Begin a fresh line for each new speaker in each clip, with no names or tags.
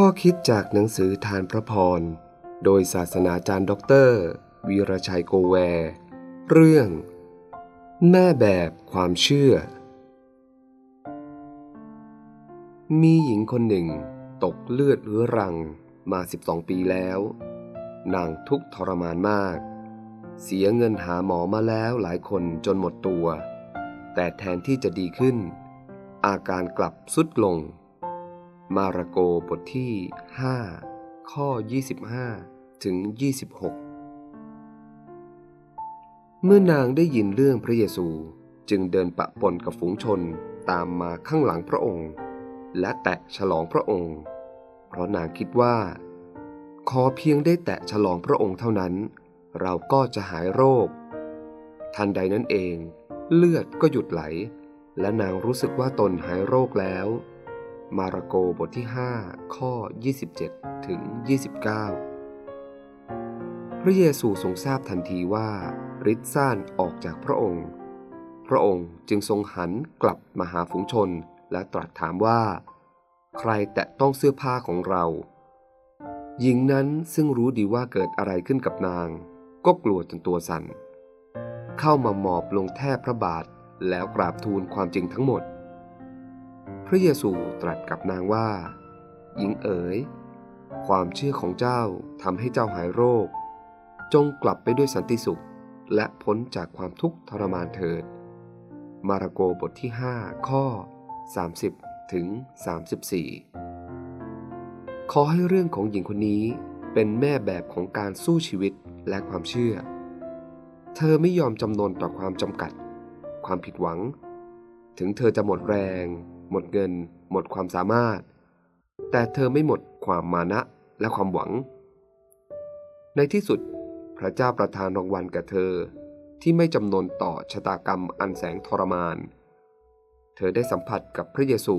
ข้อคิดจากหนังสือธารพระพร โดยศาสนาจารย์ด็อกเตอร์ วีรชัยโกแวร์เรื่อง แม่แบบความเชื่อ มีหญิงคนหนึ่ง ตกเลือดเรื้อรังมา 12 ปีแล้ว นางทุกข์ทรมานมาก เสียเงินหาหมอมาแล้วหลายคนจนหมดตัว แต่แทนที่จะดีขึ้น อาการกลับสุดลง มาระโกบทที่ 5 ข้อ 25 ถึง 26 เมื่อนางได้ยินเรื่องพระเยซูจึงเดินปะปนกับฝูงชนตามมาข้างหลังพระองค์ และแตะฉลองพระองค์ เพราะนางคิดว่า ขอเพียงได้แตะฉลองพระองค์เท่านั้น เราก็จะหายโรค ทันใดนั้นเอง เลือดก็หยุดไหล และนางรู้สึกว่าตนหายโรคแล้ว มาระโกบทที่ 5 ข้อ 27 ถึง 29 พระเยซูทรงทราบทันทีว่าฤทธิ์ซ่านออกจากพระองค์ พระองค์จึงทรงหันกลับมาหาฝูงชนและตรัสถามว่า ใครแตะต้องเสื้อผ้าของเรา หญิงนั้นซึ่งรู้ดีว่าเกิดอะไรขึ้นกับนาง ก็กลัวจนตัวสัน่น เข้ามาหมอบลงแทบพระบาทแล้วกราบทูลความจริงทั้งหมด พระเยซูตรัสกับนางว่า หญิงเอ๋ย ความเชื่อของเจ้าทำให้เจ้าหายโรค จงกลับไปด้วยสันติสุข และพ้นจากความทุกข์ทรมานเถิด มาระโกบทที่ 5 ข้อ 30 ถึง 34 ขอให้เรื่องของหญิงคนนี้เป็นแม่แบบของการสู้ชีวิตและความเชื่อ เธอไม่ยอมจำนนต่อความจำกัด ความผิดหวัง ถึงเธอจะหมดแรง หมดเงิน หมดความสามารถ แต่เธอไม่หมดความมานะและความหวัง ในที่สุดพระเจ้าประทานรางวัลแก่เธอที่ไม่จำนนต่อชะตากรรมอันแสงทรมาน เธอได้สัมผัสกับพระเยซู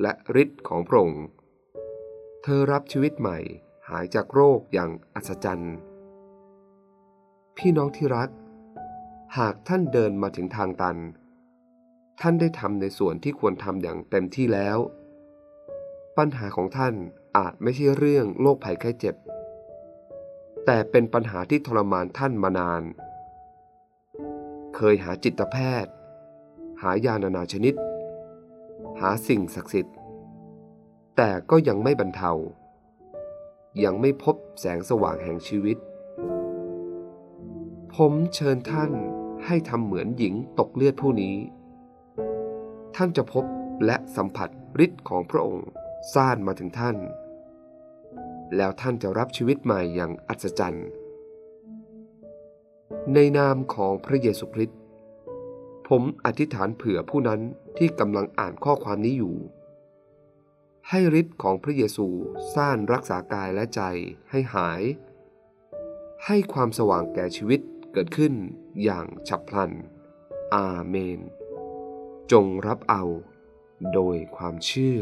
และฤทธิ์ของพระองค์ เธอรับชีวิตใหม่หายจากโรคอย่างอัศจรรย์ พี่น้องที่รัก หากท่านเดินมาถึงทางตัน ท่านได้ทำในส่วนที่ควรทำอย่างเต็มที่แล้ว ปัญหาของท่านอาจไม่ใช่เรื่องโรคภัยไข้เจ็บ แต่เป็นปัญหาที่ทรมานท่านมานาน เคยหาจิตแพทย์ หายานานาชนิด หาสิ่งศักดิ์สิทธิ์ แต่ก็ยังไม่บรรเทา ยังไม่พบแสงสว่างแห่งชีวิต ผมเชิญท่านให้ทำเหมือนหญิงตกเลือดผู้นี้ ท่านจะพบและสัมผัสฤทธิ์ของพระองค์ซ่านมาถึงท่าน แล้วท่านจะรับชีวิตใหม่อย่างอัศจรรย์ ในนามของพระเยซูคริสต์ผมอธิษฐานเผื่อผู้นั้นที่กำลังอ่านข้อความนี้อยู่ ให้ฤทธิ์ของพระเยซูซ่านรักษากายและใจให้หาย ให้ความสว่างแก่ชีวิตเกิดขึ้นอย่างฉับพลัน อาเมน จงรับเอาโดยความเชื่อ